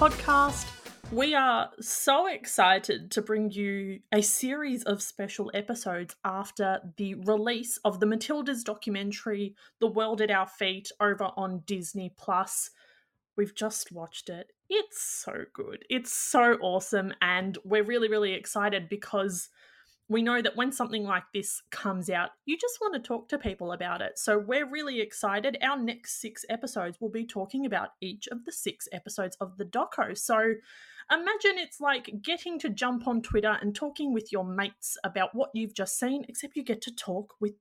Podcast. We are so excited to bring you a series of special episodes after the release of the Matildas documentary, The World at Our Feet, over on Disney Plus. We've just watched it. It's so good. It's so awesome. And we're really, really excited because we know that when something like this comes out, you just want to talk to people about it. So we're really excited. Our next six episodes will be talking about each of the six episodes of the doco. So imagine it's like getting to jump on Twitter and talking with your mates about what you've just seen, except you get to talk with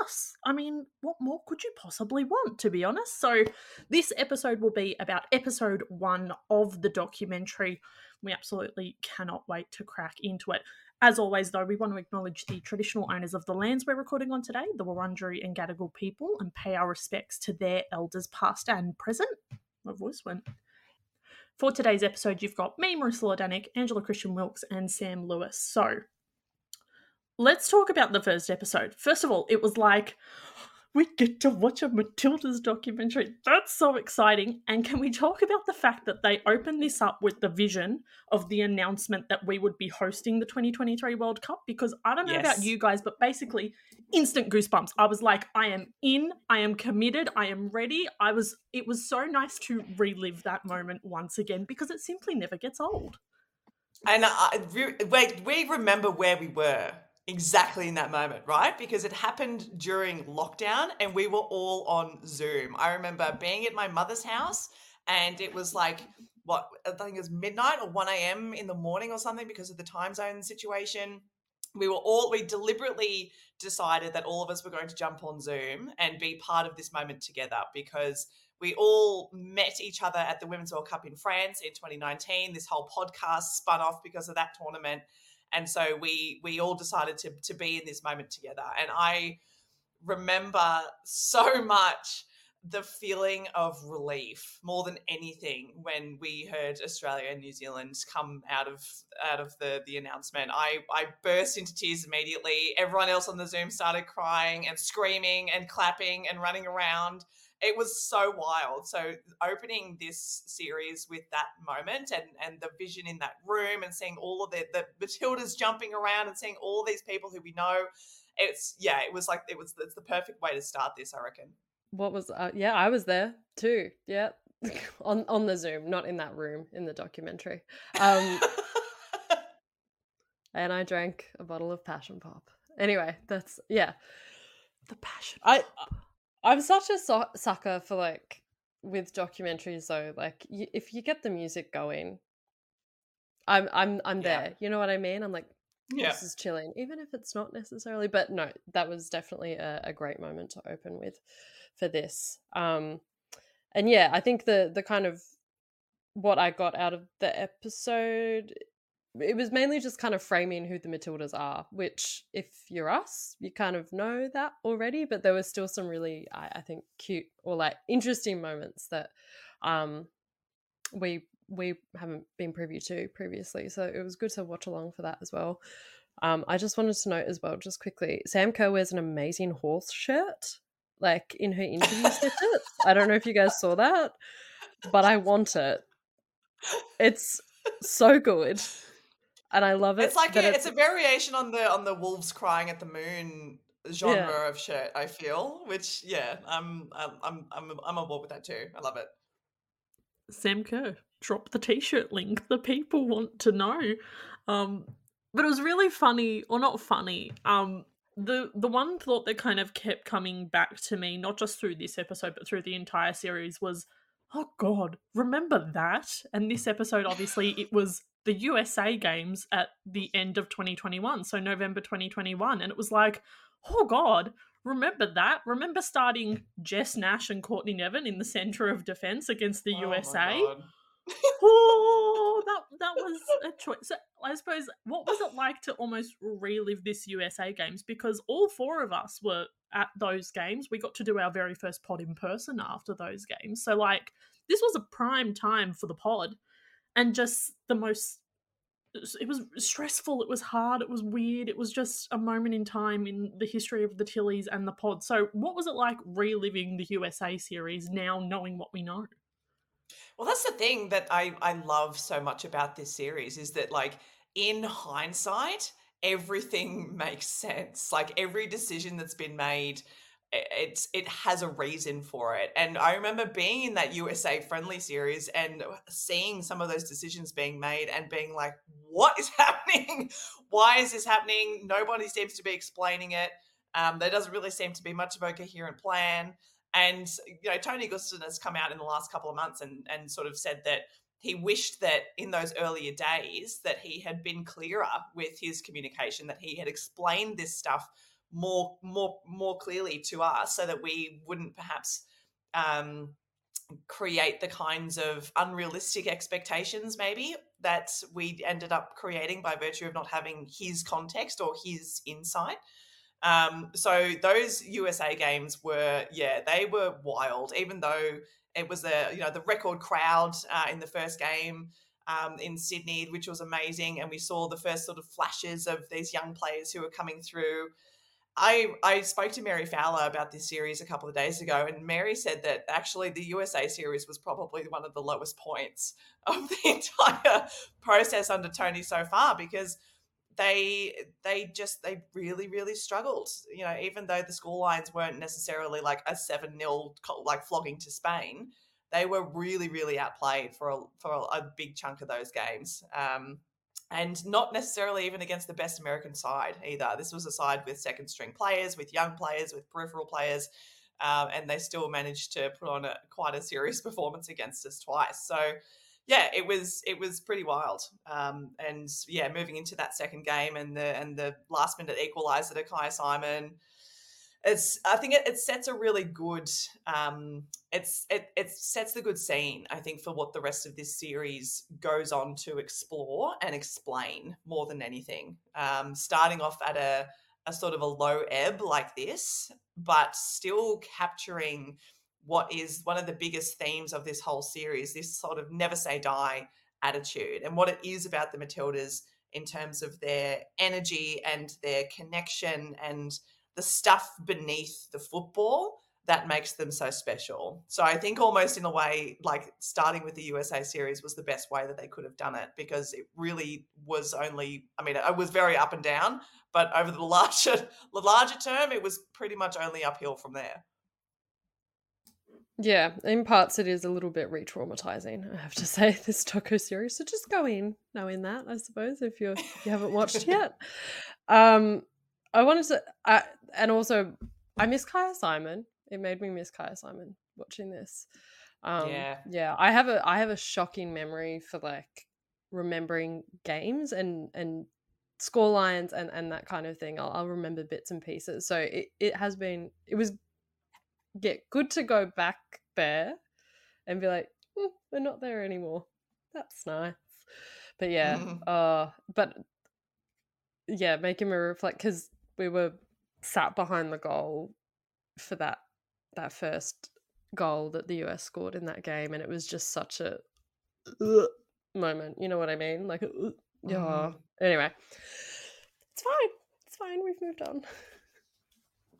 us. I mean, what more could you possibly want, to be honest? So, this episode will be about episode one of the documentary. We absolutely cannot wait to crack into it. As always, though, we want to acknowledge the traditional owners of the lands we're recording on today, the Wurundjeri and Gadigal people, and pay our respects to their elders past and present. My voice went. For today's episode, you've got me, Marissa Lordanic, Angela Christian Wilkes, and Sam Lewis. So, let's talk about the first episode. First of all, it was like, we get to watch a Matilda's documentary. That's so exciting. And can we talk about the fact that they opened this up with the vision of the announcement that we would be hosting the 2023 World Cup? Because I don't know yes. about you guys, but basically, instant goosebumps. I was like, I am in, I am committed, I am ready. I was, it was so nice to relive that moment once again because it simply never gets old. And I, we, we remember where we were exactly in that moment, right? Because it happened during lockdown and we were all on Zoom. I remember being at my mother's house and it was like, what, I think it was midnight or 1 a.m. in the morning or something because of the time zone situation. We were all, we deliberately decided that all of us were going to jump on Zoom and be part of this moment together because we all met each other at the Women's World Cup in France in 2019. This whole podcast spun off because of that tournament and so we we all decided to to be in this moment together and i remember so much the feeling of relief more than anything when we heard Australia and New Zealand come out of out of the the announcement. I I burst into tears immediately. Everyone else on the Zoom started crying and screaming and clapping and running around it was so wild. So opening this series with that moment and and the vision in that room and seeing all of the the Matildas jumping around and seeing all these people who we know, it's yeah, it was like it was it's the perfect way to start this, I reckon. What was uh, yeah, I was there too. Yeah. on on the Zoom, not in that room in the documentary. Um and I drank a bottle of passion pop. Anyway, that's yeah. The passion. I I'm such a so- sucker for like with documentaries though. Like if you get the music going, I'm I'm I'm yeah. there. You know what I mean? I'm like, yeah. this is chilling, even if it's not necessarily. But no, that was definitely a, a great moment to open with for this. Um, and yeah, I think the the kind of what I got out of the episode it was mainly just kind of framing who the Matildas are, which, if you're us, you kind of know that already. But there was still some really, I, I think, cute or like interesting moments that um, we we haven't been privy to previously. So it was good to watch along for that as well. Um, I just wanted to note as well, just quickly, Sam Kerr wears an amazing horse shirt, like in her interview snippets. I don't know if you guys saw that, but I want it. It's so good and I love it. It's like a, it's, it's, a variation on the on the wolves crying at the moon genre yeah. of shirt. I feel, which yeah, I'm I'm I'm I'm on board with that too. I love it. Sam Kerr, drop the t-shirt link. The people want to know. Um, but it was really funny, or not funny. Um, the the one thought that kind of kept coming back to me, not just through this episode, but through the entire series, was, oh god, remember that? And this episode, obviously, it was the USA games at the end of 2021, so November 2021. And it was like, oh God, remember that? Remember starting Jess Nash and Courtney Nevin in the center of defense against the oh USA? oh, that that was a choice. So I suppose what was it like to almost relive this USA games? Because all four of us were at those games. We got to do our very first pod in person after those games. So like this was a prime time for the pod and just the most it was stressful it was hard it was weird it was just a moment in time in the history of the tillies and the pod so what was it like reliving the usa series now knowing what we know Well, that's the thing that I I love so much about this series is that like in hindsight, everything makes sense. Like every decision that's been made it's it has a reason for it. And I remember being in that USA friendly series and seeing some of those decisions being made and being like, what is happening? Why is this happening? Nobody seems to be explaining it. Um, there doesn't really seem to be much of a coherent plan. And you know, Tony Gustavsson has come out in the last couple of months and and sort of said that he wished that in those earlier days that he had been clearer with his communication, that he had explained this stuff more more more clearly to us so that we wouldn't perhaps um, create the kinds of unrealistic expectations maybe that we ended up creating by virtue of not having his context or his insight um, so those usa games were yeah they were wild even though it was the you know the record crowd uh, in the first game um, in Sydney, which was amazing, and we saw the first sort of flashes of these young players who were coming through. I I spoke to Mary Fowler about this series a couple of days ago, and Mary said that actually the USA series was probably one of the lowest points of the entire process under Tony so far because they they just they really really struggled. You know, even though the score lines weren't necessarily like a seven 0 like flogging to Spain, they were really really outplayed for a for a, big chunk of those games. Um, and not necessarily even against the best American side either. This was a side with second string players, with young players, with peripheral players, um, and they still managed to put on a, quite a serious performance against us twice. So, yeah, it was it was pretty wild. Um, and yeah, moving into that second game and the and the last minute equaliser to Kyah Simon it's I think it, it sets a really good um, it's it, it sets the good scene I think for what the rest of this series goes on to explore and explain more than anything. Um, starting off at a a sort of a low ebb like this, but still capturing what is one of the biggest themes of this whole series this sort of never say die attitude and what it is about the Matildas in terms of their energy and their connection and the stuff beneath the football that makes them so special. So I think almost in a way, like starting with the USA series was the best way that they could have done it because it really was only, I mean, it was very up and down, but over the larger, the larger term, it was pretty much only uphill from there. Yeah, in parts it is a little bit re-traumatizing, I have to say, this doco series. So just go in knowing that, I suppose, if you if you haven't watched yet. Um, I wanted to, I, and also I miss Kyah Simon. It made me miss Kyah Simon watching this. Um, yeah, yeah. I have a I have a shocking memory for like remembering games and and score lines and and that kind of thing. I'll, I'll remember bits and pieces. So it it has been it was get good to go back there and be like mm, we're not there anymore. That's nice. But yeah, uh, but yeah, making me reflect because we were sat behind the goal for that that first goal that the US scored in that game, and it was just such a moment. You know what I mean? Like, yeah. Mm. Anyway, it's fine. It's fine. We've moved on.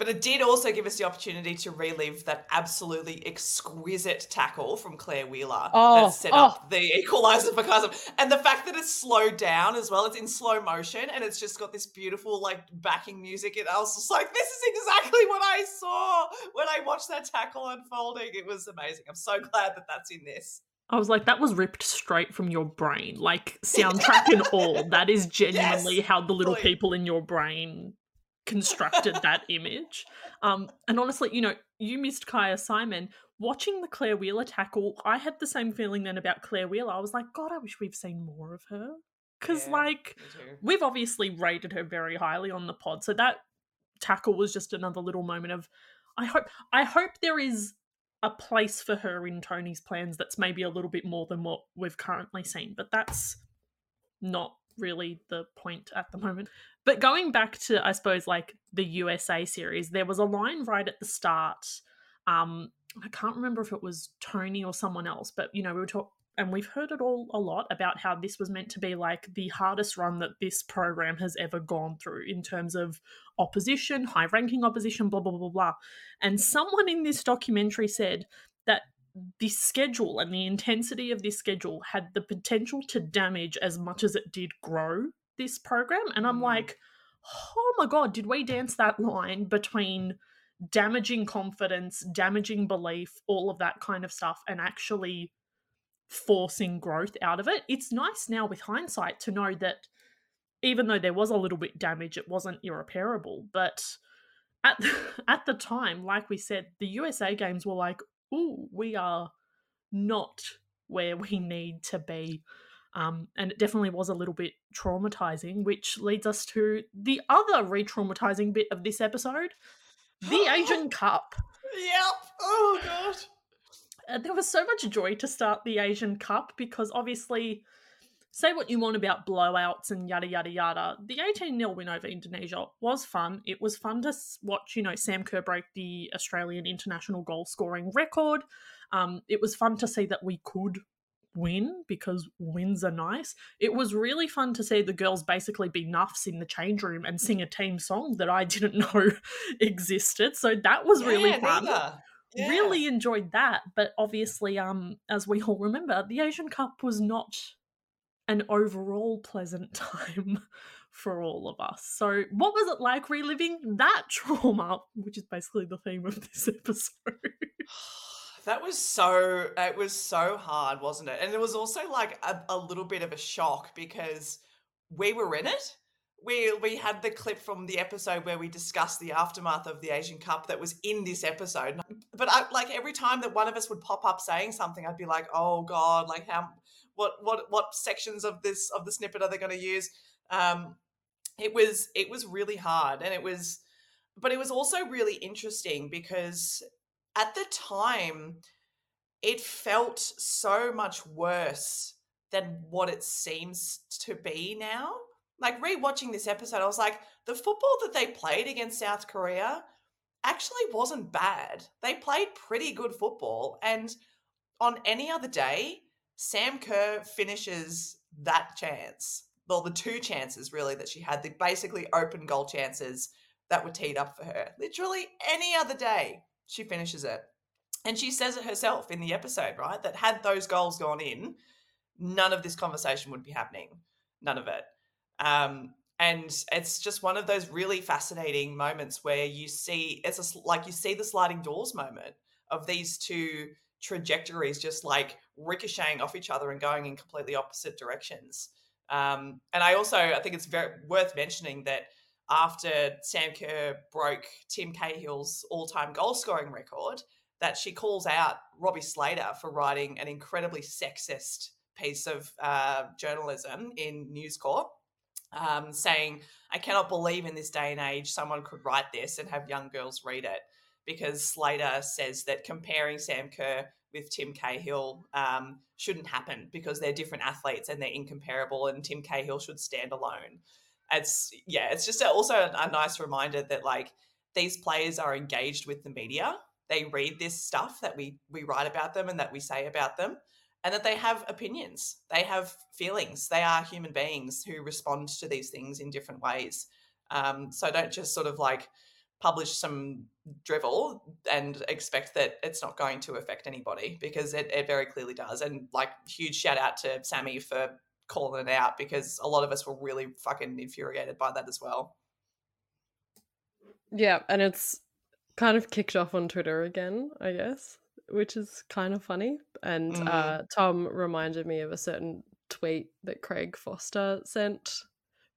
But it did also give us the opportunity to relive that absolutely exquisite tackle from Claire Wheeler oh, that set oh. up the equalizer for Custom. And the fact that it's slowed down as well, it's in slow motion and it's just got this beautiful like backing music. And I was just like, this is exactly what I saw when I watched that tackle unfolding. It was amazing. I'm so glad that that's in this. I was like, that was ripped straight from your brain, like soundtrack and all. That is genuinely yes, how the little people in your brain constructed that image. Um, and honestly, you know, you missed Kyah Simon. Watching the Claire Wheeler tackle, I had the same feeling then about Claire Wheeler. I was like, God, I wish we've seen more of her. Because, yeah, like, we've obviously rated her very highly on the pod. So that tackle was just another little moment of, I hope, I hope there is a place for her in Tony's plans that's maybe a little bit more than what we've currently seen. But that's not really the point at the moment. But going back to, I suppose, like the USA series, there was a line right at the start. Um, I can't remember if it was Tony or someone else, but you know, we were talking, and we've heard it all a lot about how this was meant to be like the hardest run that this program has ever gone through in terms of opposition, high ranking opposition, blah, blah, blah, blah. And someone in this documentary said the schedule and the intensity of this schedule had the potential to damage as much as it did grow this program. And I'm mm. like, oh my God, did we dance that line between damaging confidence, damaging belief, all of that kind of stuff, and actually forcing growth out of it? It's nice now with hindsight to know that even though there was a little bit damage, it wasn't irreparable. But at the, at the time, like we said, the USA games were like, "Ooh, we are not where we need to be." Um, and it definitely was a little bit traumatizing, which leads us to the other re traumatizing bit of this episode the Asian Cup. Yep. Oh, God. Uh, there was so much joy to start the Asian Cup because obviously, say what you want about blowouts and yada, yada, yada. The 18 0 win over Indonesia was fun. It was fun to watch, you know, Sam Kerr break the Australian international goal scoring record. Um, it was fun to see that we could win because wins are nice. It was really fun to see the girls basically be nuffs in the change room and sing a team song that I didn't know existed. So that was really fun. Yeah. Really enjoyed that. But obviously, um, as we all remember, the Asian Cup was not an overall pleasant time for all of us. So, what was it like reliving that trauma, which is basically the theme of this episode? That was so it was so hard, wasn't it? And it was also like a, a little bit of a shock because we were in it. We we had the clip from the episode where we discussed the aftermath of the Asian Cup that was in this episode. But I like every time that one of us would pop up saying something, I'd be like, "Oh God, like how what what what sections of this of the snippet are they going to use?" Um, it was it was really hard, and it was, but it was also really interesting because at the time, it felt so much worse than what it seems to be now. Like rewatching this episode, I was like, the football that they played against South Korea actually wasn't bad. They played pretty good football. And on any other day, Sam Kerr finishes that chance. Well, the two chances really that she had, the basically open goal chances that were teed up for her. Literally any other day, she finishes it. And she says it herself in the episode, right? That had those goals gone in, none of this conversation would be happening. None of it. Um, and it's just one of those really fascinating moments where you see it's a, like you see the sliding doors moment of these two trajectories just like ricocheting off each other and going in completely opposite directions. Um, and I also I think it's very worth mentioning that after Sam Kerr broke Tim Cahill's all-time goal scoring record, that she calls out Robbie Slater for writing an incredibly sexist piece of uh, journalism in News Corp, um, saying, I cannot believe in this day and age someone could write this and have young girls read it. Because Slater says that comparing Sam Kerr with Tim Cahill um, shouldn't happen because they're different athletes and they're incomparable, and Tim Cahill should stand alone. It's yeah, it's just also a, a nice reminder that like these players are engaged with the media. They read this stuff that we we write about them and that we say about them and that they have opinions. They have feelings. They are human beings who respond to these things in different ways. Um, so don't just sort of like publish some drivel and expect that it's not going to affect anybody because it, it very clearly does and like huge shout out to sammy for calling it out because a lot of us were really fucking infuriated by that as well yeah and it's kind of kicked off on Twitter again, I guess, which is kind of funny. And mm. uh, Tom reminded me of a certain tweet that Craig Foster sent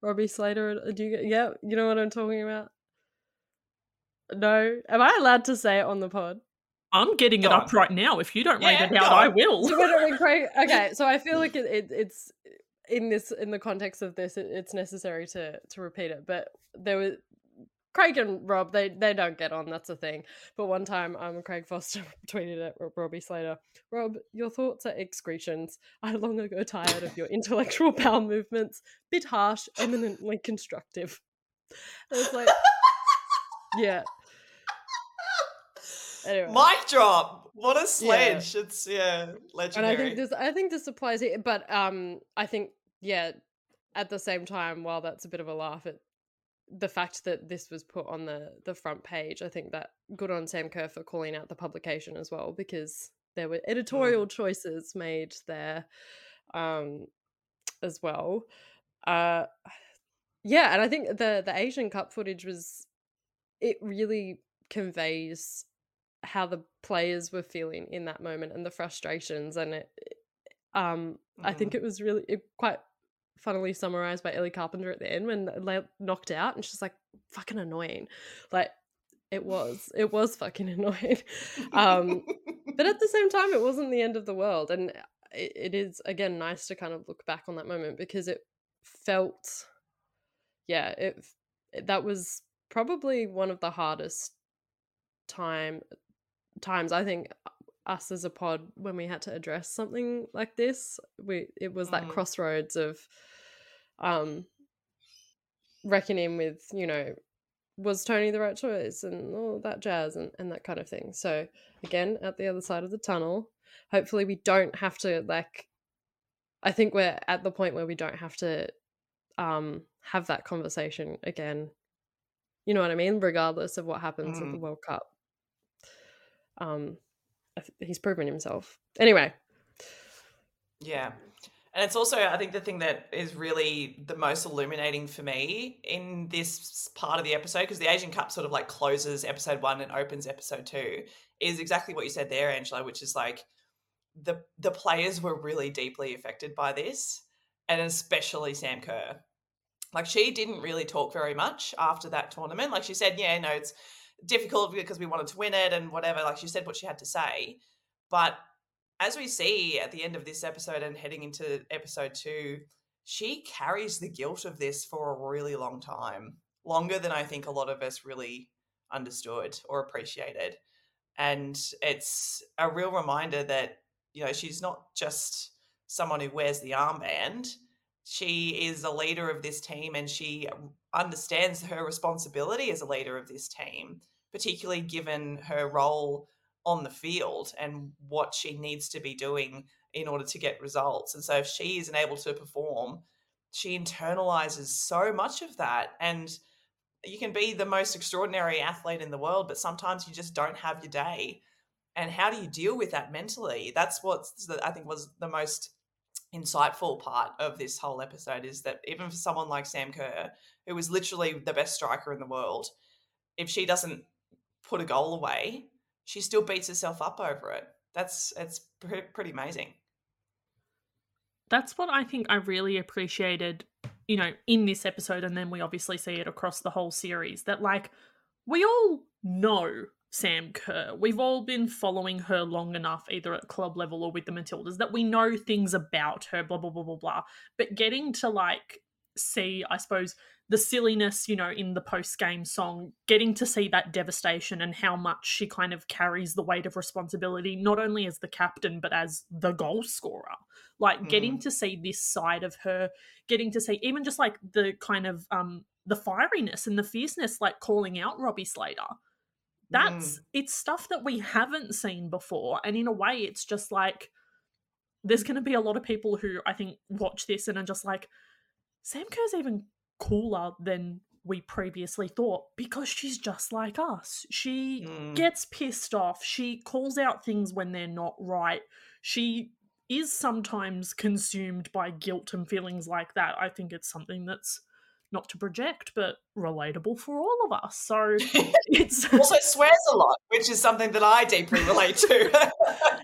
Robbie Slater. Do you get, yeah, you know what I'm talking about? No, am I allowed to say it on the pod? I'm getting go it up on. right now. If you don't yeah, read it out, I will. okay, so I feel like it, it, it's in this in the context of this, it, it's necessary to to repeat it. But there was Craig and Rob, they they don't get on. That's a thing. But one time, um, Craig Foster tweeted at Robbie Slater, "Rob, your thoughts are excretions. I long ago tired of your intellectual power movements. Bit harsh, eminently constructive." And it's like, yeah. Anyway. Mic drop. What a sledge. Yeah. It's yeah, legendary. And I think this I think this applies here, but um I think yeah, at the same time, while that's a bit of a laugh, it the fact that this was put on the the front page, I think that good on Sam Kerr for calling out the publication as well because there were editorial mm. choices made there um, as well. Uh, yeah, and I think the the Asian Cup footage was it really conveys how the players were feeling in that moment and the frustrations and it um mm. I think mm. it was really it quite funnily summarized by Ellie Carpenter at the end when they knocked out and she's like fucking annoying like it was it was fucking annoying um but at the same time it wasn't the end of the world and it, it is again nice to kind of look back on that moment because it felt yeah it that was probably one of the hardest time times I think us as a pod when we had to address something like this we it was that mm. crossroads of um reckoning with you know was Tony the right choice and all that jazz and, and that kind of thing. So again, at the other side of the tunnel, hopefully we don't have to like I think we're at the point where we don't have to um have that conversation again. You know what I mean? Regardless of what happens mm. at the mm. World Cup. Um he's proven himself. Anyway. Yeah. And it's also, I think, the thing that is really the most illuminating for me in this part of the episode, because the Asian Cup sort of like closes episode one and opens episode two, is exactly what you said there, Angela, which is like the the players were really deeply affected by this, and especially Sam Kerr. Like she didn't really talk very much after that tournament. Like she said, yeah, no, it's difficult because we wanted to win it and whatever. Like she said what she had to say, but as we see at the end of this episode and heading into episode two, she carries the guilt of this for a really long time, longer than I think a lot of us really understood or appreciated. And it's a real reminder that, you know, she's not just someone who wears the armband. She is a leader of this team and she understands her responsibility as a leader of this team, particularly given her role on the field and what she needs to be doing in order to get results. And so if she isn't able to perform, she internalizes so much of that. And you can be the most extraordinary athlete in the world, but sometimes you just don't have your day. And how do you deal with that mentally? That's what I think was the most insightful part of this whole episode is that even for someone like Sam Kerr, who was literally the best striker in the world, if she doesn't put a goal away, she still beats herself up over it. That's it's pretty amazing. That's what I think I really appreciated, you know, in this episode, and then we obviously see it across the whole series. That like we all know Sam Kerr. We've all been following her long enough, either at club level or with the Matildas, that we know things about her, blah, blah, blah, blah, blah. But getting to like see, I suppose, the silliness, you know, in the post game song, getting to see that devastation and how much she kind of carries the weight of responsibility, not only as the captain, but as the goal scorer. Like mm. getting to see this side of her, getting to see even just like the kind of um the fieriness and the fierceness, like calling out Robbie Slater. That's mm. it's stuff that we haven't seen before. And in a way, it's just like there's gonna be a lot of people who I think watch this and are just like, Sam Kerr's even cooler than we previously thought because she's just like us. She mm. gets pissed off. She calls out things when they're not right. She is sometimes consumed by guilt and feelings like that. I think it's something that's not to project, but relatable for all of us. So it's also swears a lot, which is something that I deeply relate to.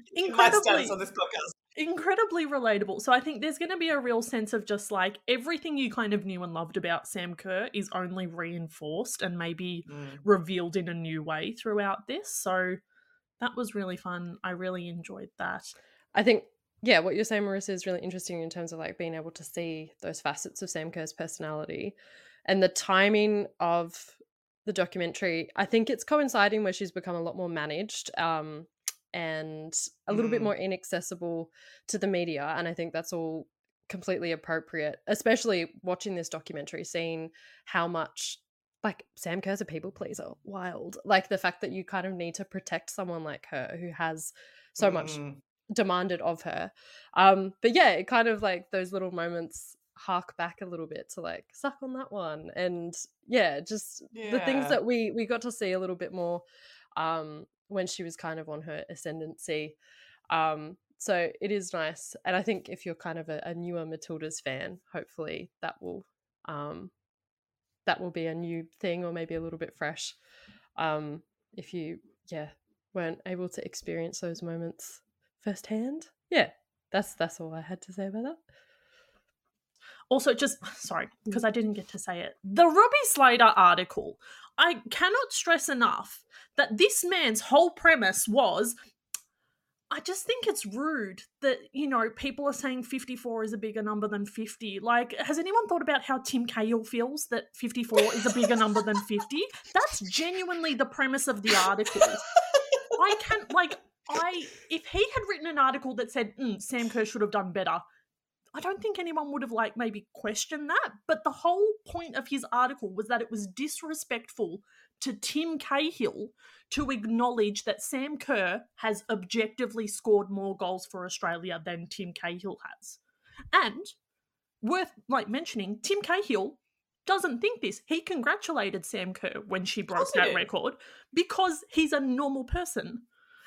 Incredibly on this podcast incredibly relatable. So I think there's going to be a real sense of just like everything you kind of knew and loved about Sam Kerr is only reinforced and maybe mm. revealed in a new way throughout this. So that was really fun. I really enjoyed that. I think yeah, what you're saying, Marissa, is really interesting in terms of like being able to see those facets of Sam Kerr's personality and the timing of the documentary. I think it's coinciding where she's become a lot more managed. Um, and a little mm. bit more inaccessible to the media. And I think that's all completely appropriate, especially watching this documentary, seeing how much like Sam Kerr's a people pleaser, wild. Like the fact that you kind of need to protect someone like her who has so mm. much demanded of her. Um, but yeah, it kind of like those little moments hark back a little bit to like suck on that one and yeah just yeah. the things that we we got to see a little bit more um when she was kind of on her ascendancy. Um, so it is nice, and I think if you're kind of a, a newer Matildas fan, hopefully that will um, that will be a new thing or maybe a little bit fresh. Um, if you yeah weren't able to experience those moments firsthand, yeah, that's that's all I had to say about that. Also, just sorry, mm. because I didn't get to say it. The Robbie Slater article. I cannot stress enough that this man's whole premise was I just think it's rude that, you know, people are saying 54 is a bigger number than 50. Like, has anyone thought about how Tim Cahill feels that 54 is a bigger number than 50? That's genuinely the premise of the article. I can't, like, I, if he had written an article that said, mm, Sam Kerr should have done better, I don't think anyone would have like maybe questioned that. But the whole point of his article was that it was disrespectful to Tim Cahill to acknowledge that Sam Kerr has objectively scored more goals for Australia than Tim Cahill has. And worth like mentioning, Tim Cahill doesn't think this. He congratulated Sam Kerr when she broke that record because he's a normal person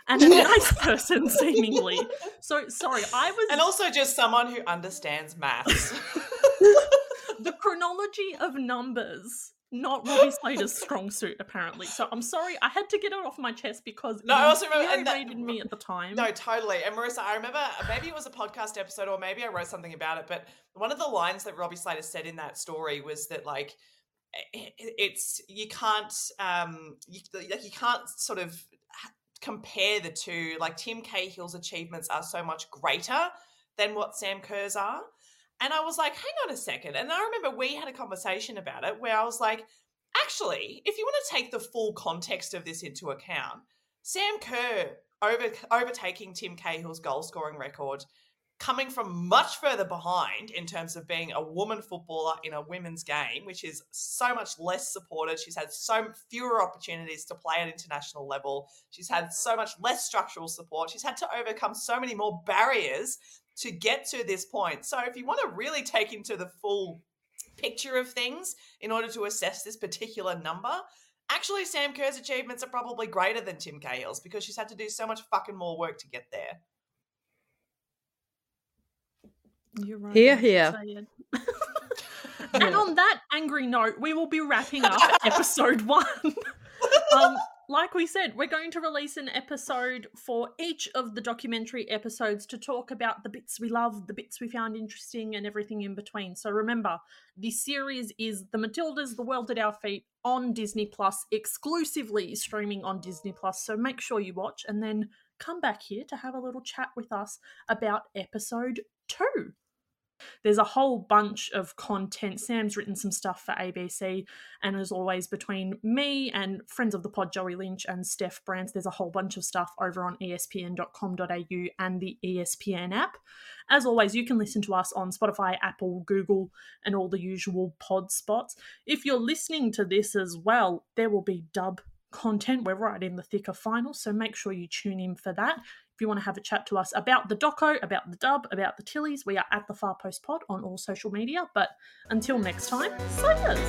and a nice person, seemingly. So sorry, I was, and also just someone who understands maths. the chronology of numbers. Not Robbie Slater's strong suit, apparently. So I'm sorry, I had to get it off my chest because no, I also remember and that, me at the time. No, totally. And Marissa, I remember uh, maybe it was a podcast episode or maybe I wrote something about it, but one of the lines that Robbie Slater said in that story was that like eh, eh, it's you can't um you, like you can't sort of compare the two. Like Tim Cahill's achievements are so much greater than what Sam Kerr's are. And I was like, hang on a second. And I remember we had a conversation about it where I was like, actually, if you want to take the full context of this into account, Sam Kerr over, overtaking Tim Cahill's goal scoring record coming from much further behind in terms of being a woman footballer in a women's game, which is so much less supported. She's had so fewer opportunities to play at international level. She's had so much less structural support. She's had to overcome so many more barriers to get to this point. So if you want to really take into the full picture of things in order to assess this particular number, actually Sam Kerr's achievements are probably greater than Tim Cahill's because she's had to do so much fucking more work to get there. You're right. Here, here. and on that angry note, we will be wrapping up episode one. um, like we said, we're going to release an episode for each of the documentary episodes to talk about the bits we love, the bits we found interesting, and everything in between. So remember, the series is The Matildas, The World at Our Feet on Disney Plus, exclusively streaming on Disney Plus. So make sure you watch and then come back here to have a little chat with us about episode two. There's a whole bunch of content. Sam's written some stuff for ABC, and as always, between me and friends of the pod, Joey Lynch and Steph Brantz, there's a whole bunch of stuff over on espn.com.au and the ESPN app. As always, you can listen to us on Spotify, Apple, Google, and all the usual pod spots. If you're listening to this as well, there will be dub content. We're right in the thick of finals, so make sure you tune in for that. If you want to have a chat to us about the doco, about the dub, about the Tillies, we are at the Far Post Pod on all social media. But until next time, sayers.